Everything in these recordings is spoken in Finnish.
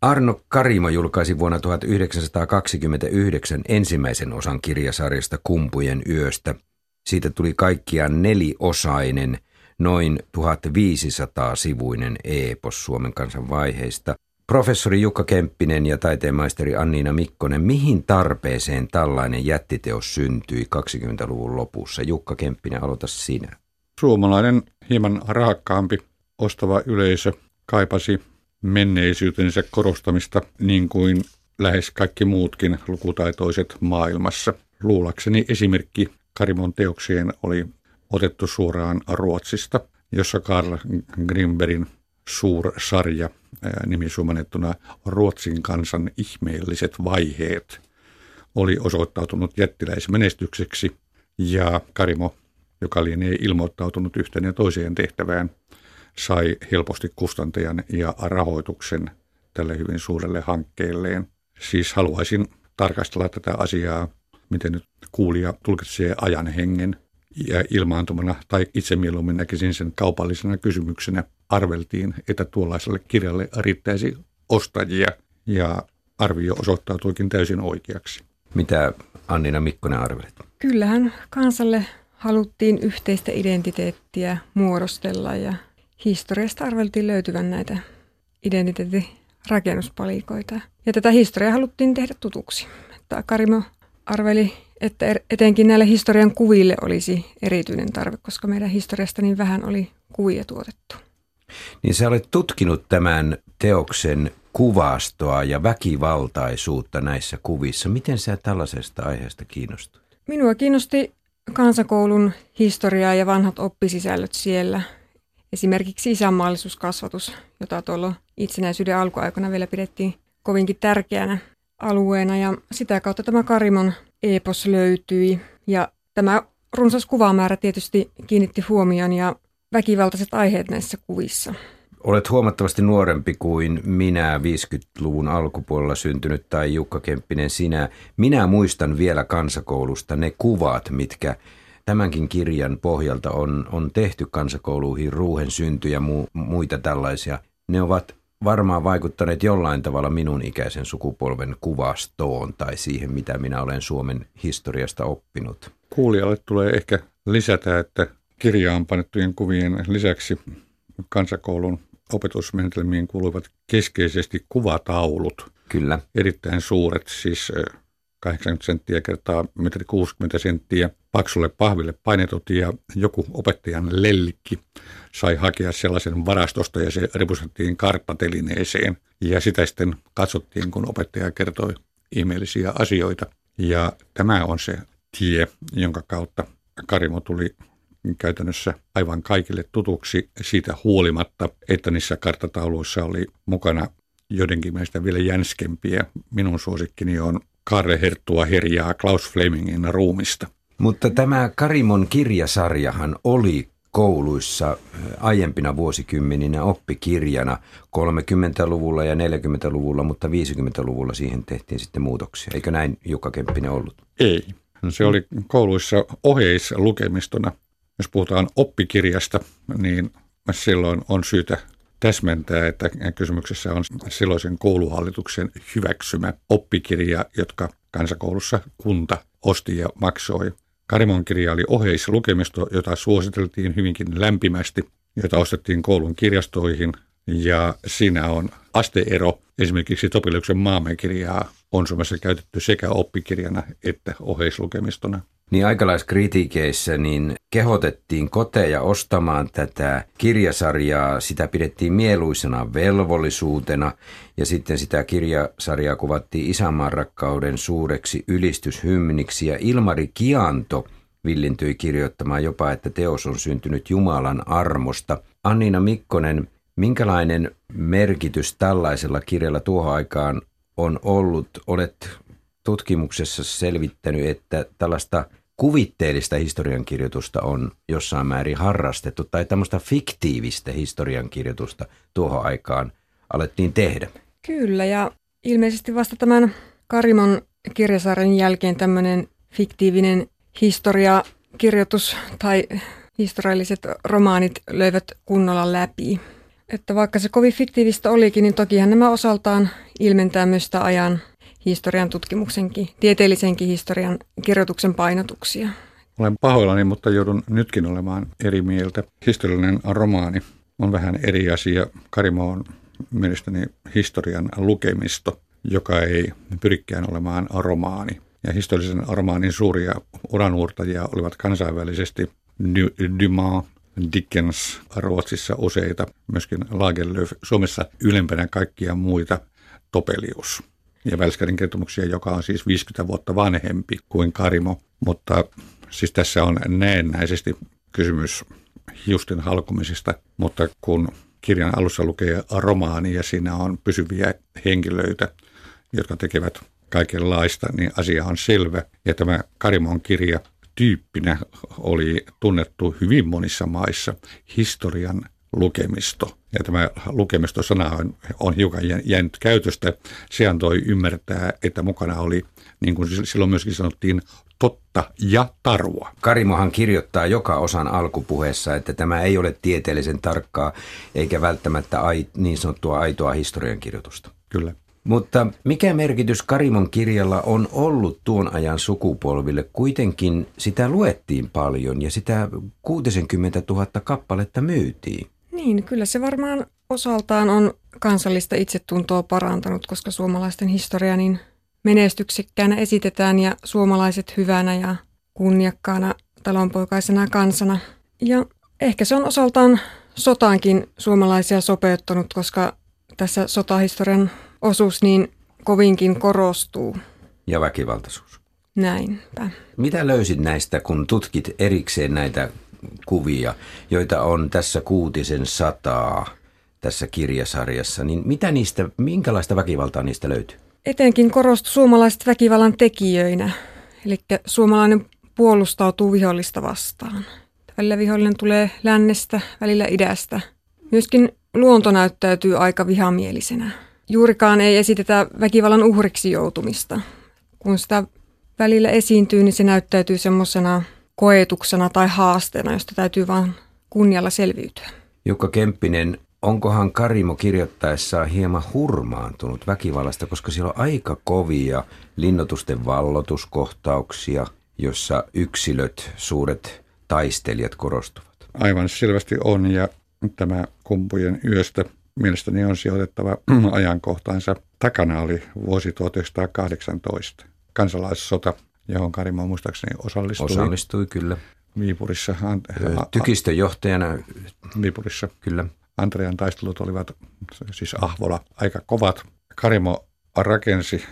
Arno Karimo julkaisi vuonna 1929 ensimmäisen osan kirjasarjasta Kumpujen yöstä. Siitä tuli kaikkiaan neliosainen, noin 1500-sivuinen eepos Suomen kansan vaiheista. Professori Jukka Kemppinen ja taiteenmaisteri Anniina Mikkonen, mihin tarpeeseen tällainen jättiteos syntyi 20-luvun lopussa? Jukka Kemppinen, aloita sinä. Suomalainen hieman rahakkaampi ostava yleisö kaipasi menneisyytensä korostamista niin kuin lähes kaikki muutkin lukutaitoiset maailmassa. Luulakseni esimerkki Karimon teoksien oli otettu suoraan Ruotsista, jossa Karl Grimbergin suursarja nimisuomennettuna Ruotsin kansan ihmeelliset vaiheet oli osoittautunut jättiläismenestykseksi ja Karimo, joka lienee ilmoittautunut yhteen ja toiseen tehtävään, sai helposti kustantajan ja rahoituksen tälle hyvin suurelle hankkeelleen. Siis haluaisin tarkastella tätä asiaa, miten nyt kuulija tulkitsee ajan hengen ja ilmaantumana, tai itse mieluummin näkisin sen kaupallisena kysymyksenä, arveltiin, että tuollaiselle kirjalle riittäisi ostajia, ja arvio osoittautuikin täysin oikeaksi. Mitä Annina Mikkonen arvelit? Kyllähän kansalle haluttiin yhteistä identiteettiä muodostella ja historiasta arveltiin löytyvän näitä identiteetin rakennuspalikoita. Ja tätä historiaa haluttiin tehdä tutuksi. Että Karimo arveli, että er-, etenkin näille historian kuville olisi erityinen tarve, koska meidän historiasta niin vähän oli kuvia tuotettu. Niin sä olet tutkinut tämän teoksen kuvastoa ja väkivaltaisuutta näissä kuvissa. Miten sä tällaisesta aiheesta kiinnostuit? Minua kiinnosti kansakoulun historiaa ja vanhat oppisisällöt siellä – Esimerkiksi isänmaallisuuskasvatus, jota tuolla itsenäisyyden alkuaikana vielä pidettiin kovinkin tärkeänä alueena ja sitä kautta tämä Karimon epos löytyi ja tämä runsas kuvamäärä tietysti kiinnitti huomion ja väkivaltaiset aiheet näissä kuvissa. Olet huomattavasti nuorempi kuin minä, 50-luvun alkupuolella syntynyt tai Jukka Kemppinen sinä. Minä muistan vielä kansakoulusta ne kuvat, mitkä tämänkin kirjan pohjalta on, on tehty kansakouluihin ruuhen synty ja mu, muita tällaisia. Ne ovat varmaan vaikuttaneet jollain tavalla minun ikäisen sukupolven kuvastoon tai siihen, mitä minä olen Suomen historiasta oppinut. Kuulijalle tulee ehkä lisätä, että kirjaan panettujen kuvien lisäksi kansakoulun opetusmenetelmiin kuuluvat keskeisesti kuvataulut. Kyllä. Erittäin suuret, siis 80 senttiä kertaa metri 60 senttiä paksulle pahville painetut ja joku opettajan lellikki sai hakea sellaisen varastosta ja se ripustettiin karppatelineeseen ja sitä sitten katsottiin, kun opettaja kertoi ihmeellisiä asioita. Ja tämä on se tie, jonka kautta Karimo tuli käytännössä aivan kaikille tutuksi siitä huolimatta, että niissä karttatauluissa oli mukana joidenkin meistä vielä jänskempiä. Minun suosikkini on Karle Herttua herjaa Klaus Flemingin ruumista. Mutta tämä Karimon kirjasarjahan oli kouluissa aiempina vuosikymmeninä oppikirjana 30-luvulla ja 40-luvulla, mutta 50-luvulla siihen tehtiin sitten muutoksia. Eikö näin Jukka Kemppinen ollut? Ei. Se oli kouluissa oheislukemistona. Jos puhutaan oppikirjasta, niin silloin on syytä täsmentää, että kysymyksessä on silloisen kouluhallituksen hyväksymä oppikirja, jotka kansakoulussa kunta osti ja maksoi. Karimon kirja oli oheislukemisto, jota suositeltiin hyvinkin lämpimästi, jota ostettiin koulun kirjastoihin ja siinä on asteero. Esimerkiksi Topiluksen maamekirjaa on Suomessa käytetty sekä oppikirjana että oheislukemistona. Niin aikalaiskritiikeissä niin kehotettiin koteja ostamaan tätä kirjasarjaa. Sitä pidettiin mieluisena velvollisuutena ja sitten sitä kirjasarjaa kuvattiin isänmaan rakkauden suureksi ylistyshymniksi. Ja Ilmari Kianto villintyi kirjoittamaan jopa, että teos on syntynyt Jumalan armosta. Anniina Mikkonen, minkälainen merkitys tällaisella kirjalla tuohon aikaan on ollut? Olet tutkimuksessa selvittänyt, että tällaista kuvitteellista historiankirjoitusta on jossain määrin harrastettu tai tämmöistä fiktiivistä historiankirjoitusta tuohon aikaan alettiin tehdä. Kyllä ja ilmeisesti vasta tämän Karimon kirjasarjan jälkeen tämmöinen fiktiivinen historiakirjoitus tai historialliset romaanit löivät kunnolla läpi. Että vaikka se kovin fiktiivistä olikin, niin tokihan nämä osaltaan ilmentää myös sitä ajan historian tutkimuksenkin, tieteellisenkin historian kirjoituksen painotuksia. Olen pahoillani, mutta joudun nytkin olemaan eri mieltä. Historiallinen romaani on vähän eri asia. Karimo on mielestäni historian lukemisto, joka ei pyrikään olemaan romaani. Ja historiallisen romaanin suuria uranuurtajia olivat kansainvälisesti Dumas, Dickens, Ruotsissa useita, myöskin Lagerlöf, Suomessa ylempänä kaikkia muita Topelius ja Välskärin kertomuksia, joka on siis 50 vuotta vanhempi kuin Karimo, mutta siis tässä on näennäisesti kysymys hiusten halkumisesta, mutta kun kirjan alussa lukee romaani ja siinä on pysyviä henkilöitä, jotka tekevät kaikenlaista, niin asia on selvä. Ja tämä Karimon kirja tyyppinä oli tunnettu hyvin monissa maissa historian lukemisto. Ja tämä lukemisto-sana on, on hiukan jäänyt käytöstä. Se antoi ymmärtää, että mukana oli, niin kuin silloin myöskin sanottiin, totta ja tarua. Karimohan kirjoittaa joka osan alkupuheessa, että tämä ei ole tieteellisen tarkkaa eikä välttämättä ai, niin sanottua aitoa historiankirjoitusta. Kyllä. Mutta mikä merkitys Karimon kirjalla on ollut tuon ajan sukupolville? Kuitenkin sitä luettiin paljon ja sitä 60 000 kappaletta myytiin. Niin, kyllä se varmaan osaltaan on kansallista itsetuntoa parantanut, koska suomalaisten historia niin menestyksekkäänä esitetään ja suomalaiset hyvänä ja kunniakkaana talonpoikaisena kansana. Ja ehkä se on osaltaan sotaankin suomalaisia sopeuttanut, koska tässä sotahistorian osuus niin kovinkin korostuu. Ja väkivaltaisuus. Näinpä. Mitä löysit näistä, kun tutkit erikseen näitä kuvia, joita on tässä kuutisen sataa tässä kirjasarjassa, niin mitä niistä, minkälaista väkivaltaa niistä löytyy? Etenkin korostuu suomalaiset väkivallan tekijöinä, eli suomalainen puolustautuu vihollista vastaan. Välillä vihollinen tulee lännestä, välillä idästä. Myöskin luonto näyttäytyy aika vihamielisenä. Juurikaan ei esitetä väkivallan uhriksi joutumista. Kun sitä välillä esiintyy, niin se näyttäytyy semmoisena koetuksena tai haasteena, josta täytyy vain kunnialla selviytyä. Jukka Kemppinen, onkohan Karimo kirjoittaessaan hieman hurmaantunut väkivallasta, koska siellä on aika kovia linnotusten vallotuskohtauksia, jossa yksilöt, suuret taistelijat korostuvat? Aivan selvästi on ja tämä kumpujen yöstä mielestäni on sijoitettava ajankohtaansa. Takana oli vuosi 1918, kansalaissota, johon Karimo muistaakseni osallistui. Osallistui, kyllä. Viipurissa. Tykistön johtajana. Viipurissa. Kyllä. Andrean taistelut olivat siis Ahvola aika kovat. Karimo rakensi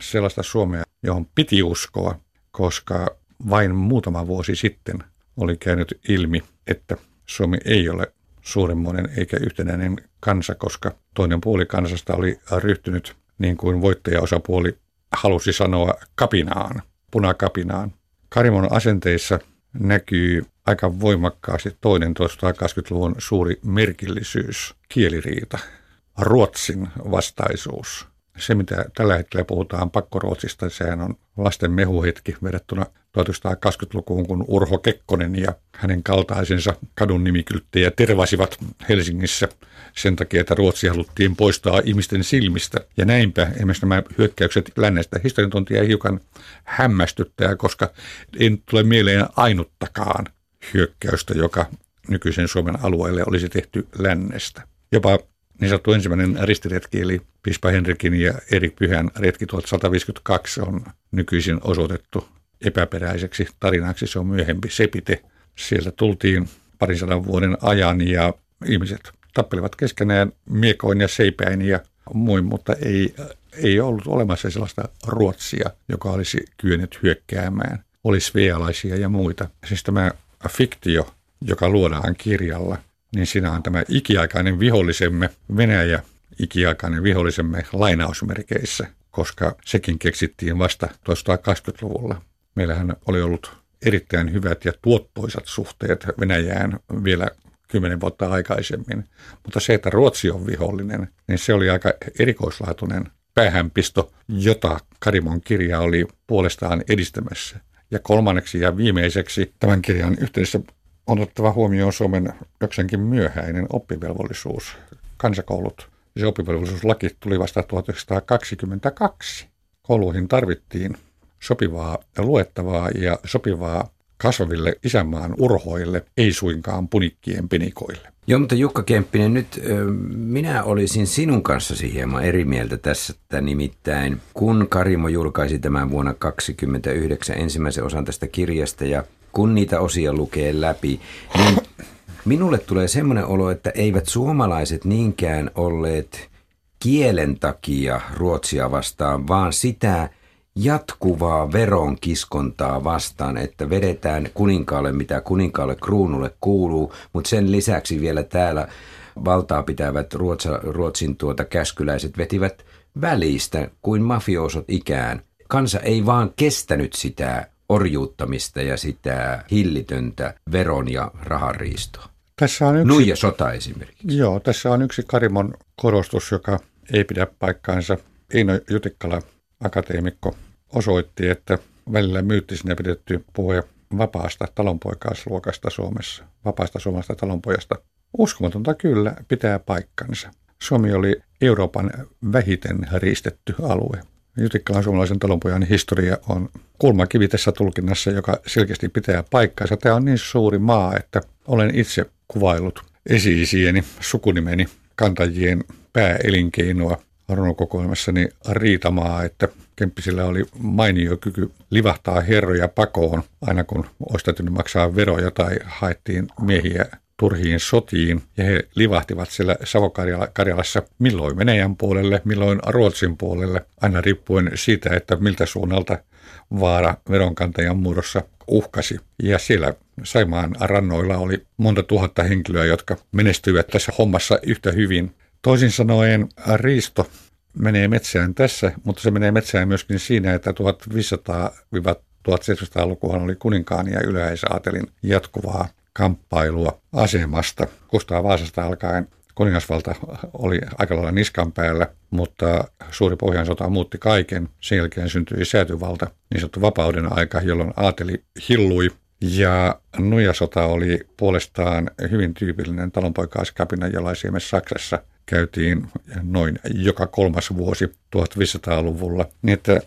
sellaista Suomea, johon piti uskoa, koska vain muutama vuosi sitten oli käynyt ilmi, että Suomi ei ole suuremmoinen eikä yhtenäinen kansa, koska toinen puoli kansasta oli ryhtynyt, niin kuin voittajaosapuoli halusi sanoa, kapinaan, punakapinaan. Karimon asenteissa näkyy aika voimakkaasti toinen 1920-luvun suuri merkillisyys, kieliriita, Ruotsin vastaisuus se, mitä tällä hetkellä puhutaan pakkoruotsista, sehän on lasten mehuhetki verrattuna 1920-lukuun, kun Urho Kekkonen ja hänen kaltaisensa kadun nimikylttejä tervasivat Helsingissä sen takia, että Ruotsi haluttiin poistaa ihmisten silmistä. Ja näinpä esimerkiksi nämä hyökkäykset lännestä historiantuntija hiukan hämmästyttää, koska ei tule mieleen ainuttakaan hyökkäystä, joka nykyisen Suomen alueelle olisi tehty lännestä. Jopa niin sanottu ensimmäinen ristiretki, eli Pispa Henrikin ja Erik Pyhän retki 1152 on nykyisin osoitettu epäperäiseksi tarinaksi. Se on myöhempi sepite. Sieltä tultiin parin sadan vuoden ajan ja ihmiset tappelivat keskenään miekoin ja seipäin ja muin, mutta ei, ei ollut olemassa sellaista Ruotsia, joka olisi kyennyt hyökkäämään. Oli svealaisia ja muita. Siis tämä fiktio, joka luodaan kirjalla – niin siinä on tämä ikiaikainen vihollisemme, Venäjä ikiaikainen vihollisemme lainausmerkeissä, koska sekin keksittiin vasta 1920-luvulla. Meillähän oli ollut erittäin hyvät ja tuottoisat suhteet Venäjään vielä kymmenen vuotta aikaisemmin. Mutta se, että Ruotsi on vihollinen, niin se oli aika erikoislaatuinen päähänpisto, jota Karimon kirja oli puolestaan edistämässä. Ja kolmanneksi ja viimeiseksi tämän kirjan yhteydessä on otettava huomioon Suomen jokseenkin myöhäinen oppivelvollisuus. Kansakoulut Se oppivelvollisuuslaki tuli vasta 1922. Kouluihin tarvittiin sopivaa luettavaa ja sopivaa kasvaville isänmaan urhoille, ei suinkaan punikkien penikoille. Joo, mutta Jukka Kemppinen, nyt minä olisin sinun kanssasi hieman eri mieltä tässä, että nimittäin kun Karimo julkaisi tämän vuonna 1929 ensimmäisen osan tästä kirjasta ja kun niitä osia lukee läpi, niin minulle tulee semmoinen olo, että eivät suomalaiset niinkään olleet kielen takia Ruotsia vastaan, vaan sitä jatkuvaa veronkiskontaa vastaan, että vedetään kuninkaalle mitä kuninkaalle kruunulle kuuluu, mutta sen lisäksi vielä täällä valtaa pitävät Ruotsa, Ruotsin tuota käskyläiset vetivät välistä kuin mafiosot ikään. Kansa ei vaan kestänyt sitä orjuuttamista ja sitä hillitöntä veron ja rahanriistoa. Tässä on yksi, Nuija sota esimerkiksi. Joo, tässä on yksi Karimon korostus, joka ei pidä paikkaansa. Eino Jutikkala, akateemikko, osoitti, että välillä myyttisinä pidetty puhe vapaasta talonpoikaisluokasta Suomessa, vapaasta suomalaisesta talonpojasta. Uskomatonta kyllä pitää paikkansa. Suomi oli Euroopan vähiten riistetty alue. Jutikkalan suomalaisen talonpojan historia on kulmakivi tässä tulkinnassa, joka selkeästi pitää paikkaansa. Tämä on niin suuri maa, että olen itse kuvailut esi-isieni, sukunimeni, kantajien pääelinkeinoa runokokoelmassani Riitamaa, että Kemppisillä oli mainio kyky livahtaa herroja pakoon aina kun olisi täytynyt maksaa veroja tai haettiin miehiä turhiin sotiin ja he livahtivat siellä Savo-Karjalassa milloin Venäjän puolelle, milloin Ruotsin puolelle, aina riippuen siitä, että miltä suunnalta vaara veronkantajan muodossa uhkasi. Ja siellä Saimaan rannoilla oli monta tuhatta henkilöä, jotka menestyivät tässä hommassa yhtä hyvin. Toisin sanoen Riisto menee metsään tässä, mutta se menee metsään myöskin siinä, että 1500-1700-lukuhan oli kuninkaan ja yleisäätelin jatkuvaa kamppailua asemasta. Kustaa Vaasasta alkaen kuningasvalta oli aika lailla niskan päällä, mutta suuri pohjansota muutti kaiken. Sen jälkeen syntyi säätyvalta, niin sanottu vapauden aika, jolloin aateli hillui. Ja nujasota oli puolestaan hyvin tyypillinen talonpoikaiskapina jalaisiemessä Saksassa – käytiin noin joka kolmas vuosi 1500-luvulla, niin että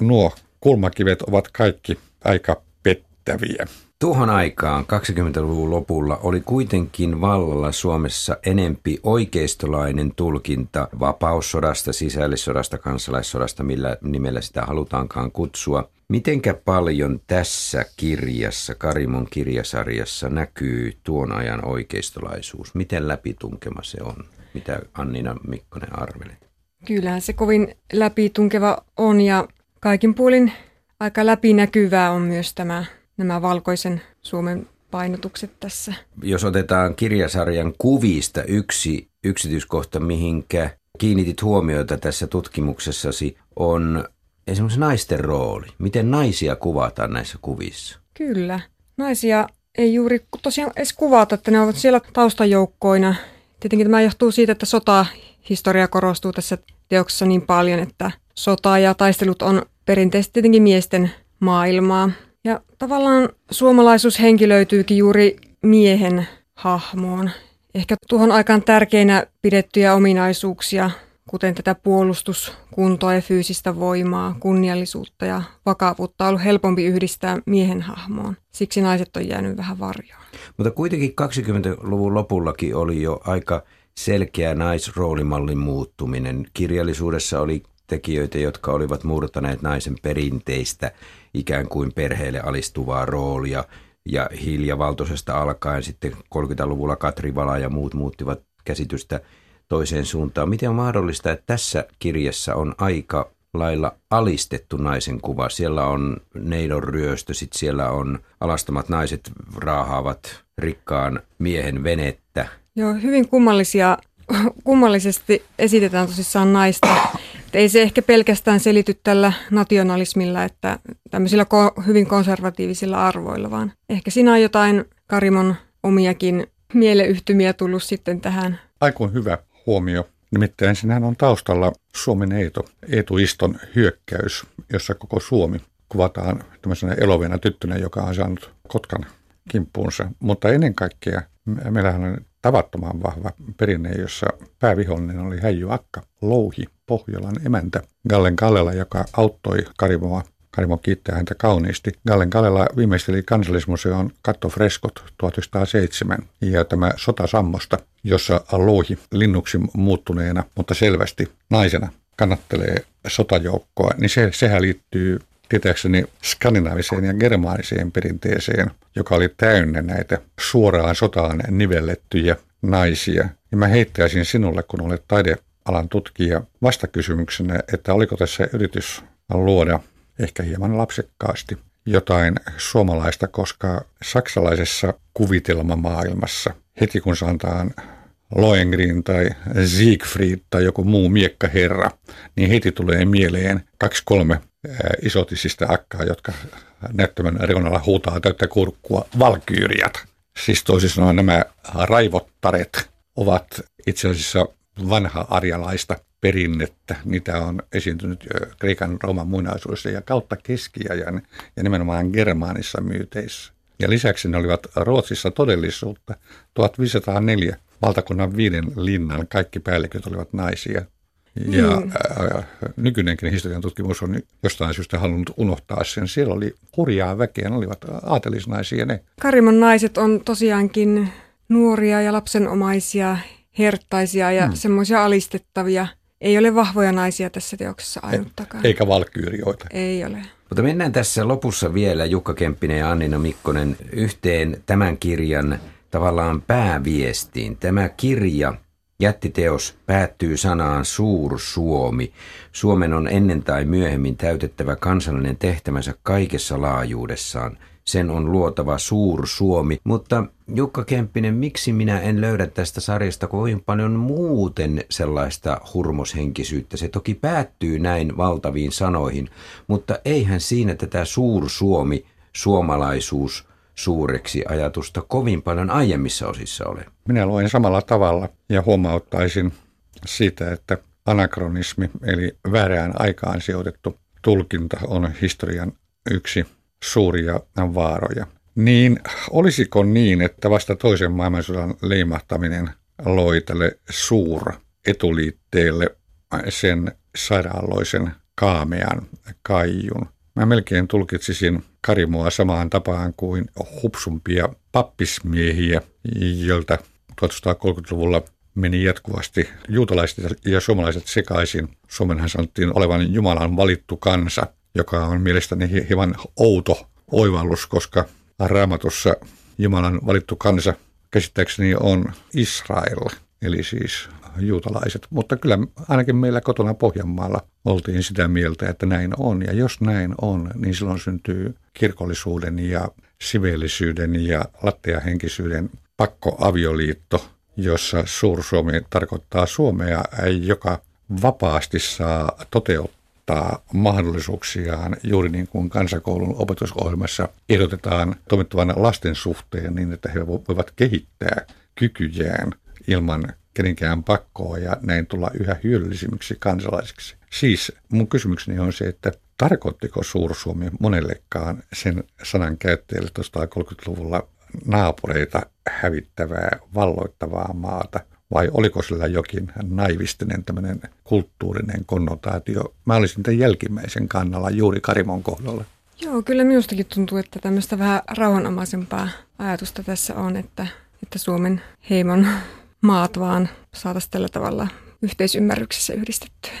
nuo kulmakivet ovat kaikki aika pettäviä. Tuohon aikaan 20-luvun lopulla oli kuitenkin vallalla Suomessa enempi oikeistolainen tulkinta vapaussodasta, sisällissodasta, kansalaissodasta, millä nimellä sitä halutaankaan kutsua. Mitenkä paljon tässä kirjassa, Karimon kirjasarjassa, näkyy tuon ajan oikeistolaisuus? Miten läpitunkema se on? Mitä Annina Mikkonen arvelet? Kyllähän se kovin läpitunkeva on ja kaikin puolin aika läpinäkyvää on myös tämä, nämä valkoisen Suomen painotukset tässä. Jos otetaan kirjasarjan kuvista yksi yksityiskohta, mihinkä kiinnitit huomiota tässä tutkimuksessasi, on esimerkiksi naisten rooli. Miten naisia kuvataan näissä kuvissa? Kyllä. Naisia ei juuri tosiaan edes kuvata, että ne ovat siellä taustajoukkoina Tietenkin tämä johtuu siitä, että sotahistoria korostuu tässä teoksessa niin paljon, että sota ja taistelut on perinteisesti tietenkin miesten maailmaa. Ja tavallaan suomalaisuus henkilöityykin juuri miehen hahmoon. Ehkä tuohon aikaan tärkeinä pidettyjä ominaisuuksia, kuten tätä puolustuskuntoa ja fyysistä voimaa, kunniallisuutta ja vakavuutta on ollut helpompi yhdistää miehen hahmoon. Siksi naiset on jäänyt vähän varjoon. Mutta kuitenkin 20-luvun lopullakin oli jo aika selkeä naisroolimallin muuttuminen. Kirjallisuudessa oli tekijöitä, jotka olivat murtaneet naisen perinteistä ikään kuin perheelle alistuvaa roolia. Ja Hilja Valtosesta alkaen sitten 30-luvulla Katri Vala ja muut muuttivat käsitystä toiseen suuntaan. Miten on mahdollista, että tässä kirjassa on aika lailla alistettu naisen kuva. Siellä on neidon ryöstö, sitten siellä on alastamat naiset raahaavat rikkaan miehen venettä. Joo, hyvin kummallisia, kummallisesti esitetään tosissaan naista. Et ei se ehkä pelkästään selity tällä nationalismilla, että tämmöisillä ko- hyvin konservatiivisilla arvoilla, vaan ehkä siinä on jotain Karimon omiakin mieleyhtymiä tullut sitten tähän. Aikun hyvä huomio. Nimittäin sinähän on taustalla Suomen Eeto, Eetu-iston hyökkäys, jossa koko Suomi kuvataan tämmöisenä elovena tyttönä, joka on saanut Kotkan kimppuunsa. Mutta ennen kaikkea meillähän on tavattoman vahva perinne, jossa päävihollinen oli Häijy Akka, Louhi, Pohjolan emäntä, Gallen Kallela, joka auttoi Karimoa Karimo kiittää häntä kauniisti. Gallen Kalela viimeisteli kansallismuseon kattofreskot 1907 ja tämä sota sammosta, jossa Louhi linnuksi muuttuneena, mutta selvästi naisena kannattelee sotajoukkoa, niin se, sehän liittyy tietääkseni skandinaaviseen ja germaaniseen perinteeseen, joka oli täynnä näitä suoraan sotaan nivellettyjä naisia. Ja mä heittäisin sinulle, kun olet taidealan tutkija, vastakysymyksenä, että oliko tässä yritys luoda ehkä hieman lapsekkaasti jotain suomalaista, koska saksalaisessa kuvitelmamaailmassa heti kun sanotaan Lohengrin tai Siegfried tai joku muu miekkaherra, niin heti tulee mieleen kaksi kolme isotisista akkaa, jotka näyttämän reunalla huutaa täyttä kurkkua valkyyriat. Siis toisin sanoen nämä raivottaret ovat itse asiassa vanha arjalaista perinnettä. Niitä on esiintynyt Kreikan Rooman muinaisuudessa ja kautta keskiajan ja nimenomaan Germaanissa myyteissä. Ja lisäksi ne olivat Ruotsissa todellisuutta. 1504 valtakunnan viiden linnan kaikki päälliköt olivat naisia. Ja mm. ää, nykyinenkin historian tutkimus on jostain syystä halunnut unohtaa sen. Siellä oli hurjaa väkeä, ne olivat aatelisnaisia ne. Karimon naiset on tosiaankin nuoria ja lapsenomaisia, herttaisia ja mm. semmoisia alistettavia. Ei ole vahvoja naisia tässä teoksessa ainuttakaan. Eikä valkyyrijoita. Ei ole. Mutta mennään tässä lopussa vielä Jukka Kemppinen ja Annina Mikkonen yhteen tämän kirjan tavallaan pääviestiin. Tämä kirja, jättiteos, päättyy sanaan Suur Suomi. Suomen on ennen tai myöhemmin täytettävä kansallinen tehtävänsä kaikessa laajuudessaan – sen on luotava suur Suomi. Mutta Jukka Kemppinen, miksi minä en löydä tästä sarjasta kovin paljon muuten sellaista hurmoshenkisyyttä? Se toki päättyy näin valtaviin sanoihin, mutta eihän siinä tätä suur Suomi, suomalaisuus, suureksi ajatusta kovin paljon aiemmissa osissa ole. Minä luen samalla tavalla ja huomauttaisin siitä, että anakronismi eli väärään aikaan sijoitettu tulkinta on historian yksi suuria vaaroja. Niin olisiko niin, että vasta toisen maailmansodan leimahtaminen loi tälle suur etuliitteelle sen sairaaloisen kaamean kaijun? Mä melkein tulkitsisin Karimoa samaan tapaan kuin hupsumpia pappismiehiä, joilta 1930-luvulla meni jatkuvasti juutalaiset ja suomalaiset sekaisin. Suomenhan sanottiin olevan Jumalan valittu kansa – joka on mielestäni hieman outo oivallus, koska raamatussa Jumalan valittu kansa käsittääkseni on Israel, eli siis juutalaiset. Mutta kyllä ainakin meillä kotona Pohjanmaalla oltiin sitä mieltä, että näin on. Ja jos näin on, niin silloin syntyy kirkollisuuden ja siveellisyyden ja latteahenkisyyden pakkoavioliitto, jossa Suur-Suomi tarkoittaa Suomea, joka vapaasti saa toteuttaa rajoittaa mahdollisuuksiaan juuri niin kuin kansakoulun opetusohjelmassa ehdotetaan toimittavan lasten suhteen niin, että he voivat kehittää kykyjään ilman kenenkään pakkoa ja näin tulla yhä hyödyllisimmiksi kansalaisiksi. Siis mun kysymykseni on se, että tarkoittiko Suur-Suomi monellekaan sen sanan käyttäjälle 1930-luvulla naapureita hävittävää, valloittavaa maata – vai oliko sillä jokin naivistinen tämmöinen kulttuurinen konnotaatio? Mä olisin tämän jälkimmäisen kannalla juuri Karimon kohdalla. Joo, kyllä minustakin tuntuu, että tämmöistä vähän rauhanomaisempaa ajatusta tässä on, että, että Suomen heimon maat vaan saataisiin tällä tavalla yhteisymmärryksessä yhdistettyä.